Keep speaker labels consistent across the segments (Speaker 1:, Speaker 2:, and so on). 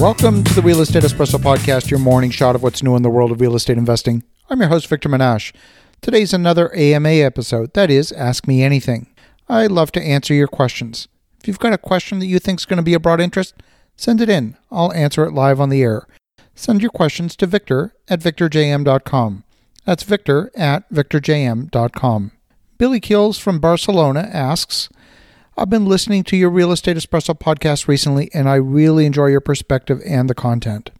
Speaker 1: Welcome to the Real Estate Espresso Podcast, your morning shot of what's new in the world of real estate investing. I'm your host, Victor Menashe. Today's another AMA episode, that is, Ask Me Anything. I love to answer your questions. If you've got a question that you think is going to be of broad interest, send it in. I'll answer it live on the air. Send your questions to victor at victorjm.com. That's victor at victorjm.com. Billy Kills from Barcelona asks, I've been listening to your Real Estate Espresso podcast recently, and I really enjoy your perspective and the content.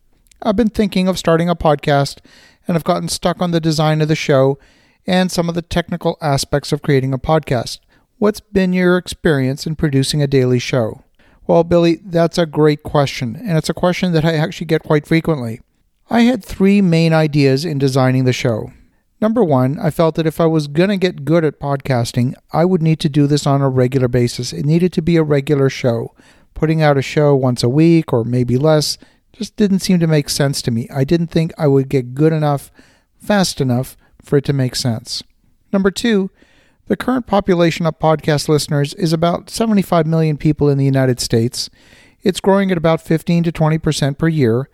Speaker 1: I've been thinking of starting a podcast and I've gotten stuck on the design of the show and some of the technical aspects of creating a podcast. What's been your experience in producing a daily show? Well, Billy, that's a great question, and it's a question that I actually get quite frequently. I had three main ideas in designing the show. Number one, I felt that if I was going to get good at podcasting, I would need to do this on a regular basis. It needed to be a regular show. Putting out a show once a week or maybe less just didn't seem to make sense to me. I didn't think I would get good enough, fast enough for it to make sense. Number two, the current population of podcast listeners is about 75 million people in the United States. It's growing at about 15 to 20% per year,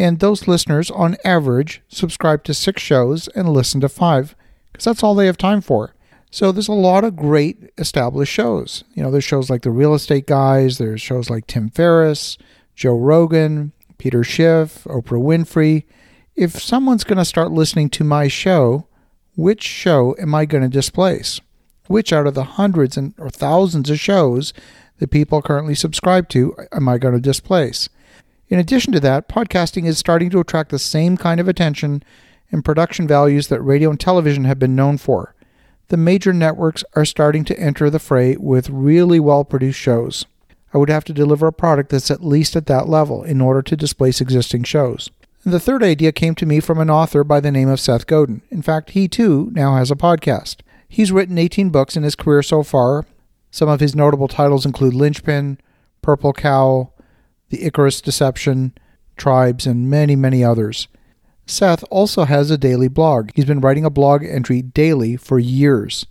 Speaker 1: and those listeners, on average, subscribe to six shows and listen to five, because that's all they have time for. So there's a lot of great established shows. You know, there's shows like The Real Estate Guys, there's shows like Tim Ferriss, Joe Rogan, Peter Schiff, Oprah Winfrey. If someone's going to start listening to my show, which show am I going to displace? which out of the hundreds and or thousands of shows that people currently subscribe to am I going to displace? In addition to that, podcasting is starting to attract the same kind of attention and production values that radio and television have been known for. The major networks are starting to enter the fray with really well produced shows. I would have to deliver a product that's at least at that level in order to displace existing shows. The third idea came to me from an author by the name of Seth Godin. In fact, he too now has a podcast. He's written 18 books in his career so far. Some of his notable titles include Linchpin, Purple Cow, The Icarus Deception, Tribes, and many, many others. Seth also has a daily blog. He's been writing a blog entry daily for years,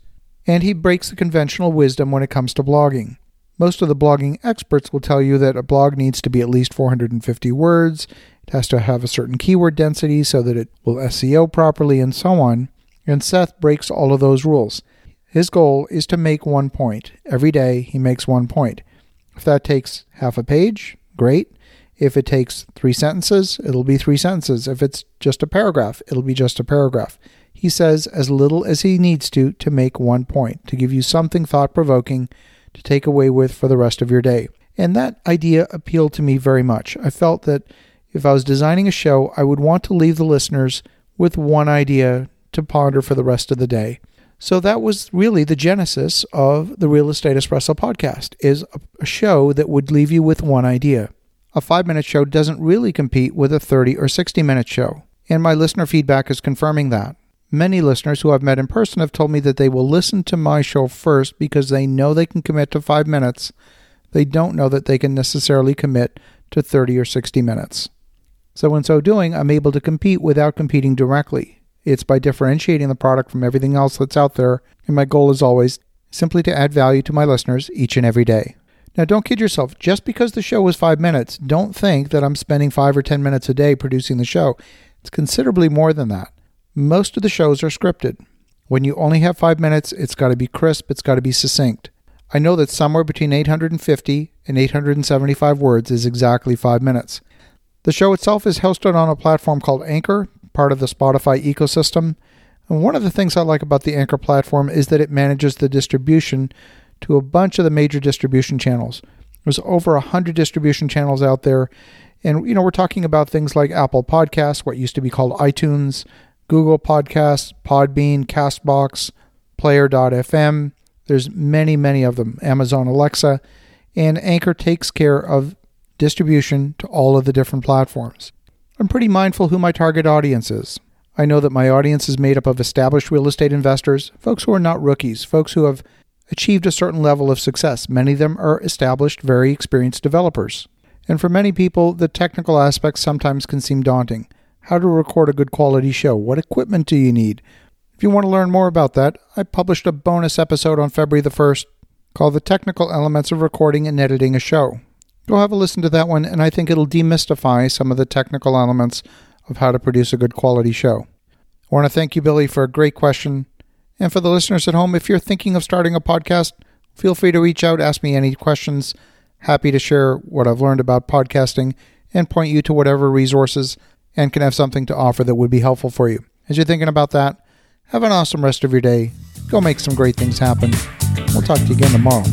Speaker 1: and he breaks the conventional wisdom when it comes to blogging. Most of the blogging experts will tell you that a blog needs to be at least 450 words, it has to have a certain keyword density so that it will SEO properly, and so on. And Seth breaks all of those rules. His goal is to make one point. Every day he makes one point. If that takes half a page, great. If it takes three sentences, it'll be three sentences. If it's just a paragraph, it'll be just a paragraph. He says as little as he needs to to make one point, to give you something thought provoking to take away with for the rest of your day. And that idea appealed to me very much. I felt that if I was designing a show, I would want to leave the listeners with one idea to ponder for the rest of the day. So that was really the genesis of the Real Estate Espresso podcast is a show that would leave you with one idea. A 5-minute show doesn't really compete with a 30 or 60 minute show, and my listener feedback is confirming that. Many listeners who I've met in person have told me that they will listen to my show first because they know they can commit to 5 minutes. They don't know that they can necessarily commit to 30 or 60 minutes. So in so doing, I'm able to compete without competing directly. It's by differentiating the product from everything else that's out there, and my goal is always simply to add value to my listeners each and every day. Now, don't kid yourself. Just because the show was five minutes, don't think that I'm spending five or 10 minutes a day producing the show. It's considerably more than that. Most of the shows are scripted. When you only have five minutes, it's got to be crisp, it's got to be succinct. I know that somewhere between 850 and 875 words is exactly five minutes. The show itself is hosted on a platform called Anchor, part of the Spotify ecosystem. And one of the things I like about the Anchor platform is that it manages the distribution to a bunch of the major distribution channels. There's over 100 distribution channels out there. And, you know, we're talking about things like Apple Podcasts, what used to be called iTunes, Google Podcasts, Podbean, Castbox, Player.fm. There's many, many of them. Amazon Alexa. And Anchor takes care of distribution to all of the different platforms. I'm pretty mindful who my target audience is. I know that my audience is made up of established real estate investors, folks who are not rookies, folks who have achieved a certain level of success. Many of them are established, very experienced developers. And for many people, the technical aspects sometimes can seem daunting. How to record a good quality show? What equipment do you need? If you want to learn more about that, I published a bonus episode on February the 1st called The Technical Elements of Recording and Editing a Show. Go have a listen to that one, and I think it'll demystify some of the technical elements of how to produce a good quality show. I want to thank you, Billy, for a great question. And for the listeners at home, if you're thinking of starting a podcast, feel free to reach out, ask me any questions. Happy to share what I've learned about podcasting and point you to whatever resources and can have something to offer that would be helpful for you. As you're thinking about that, have an awesome rest of your day. Go make some great things happen. We'll talk to you again tomorrow.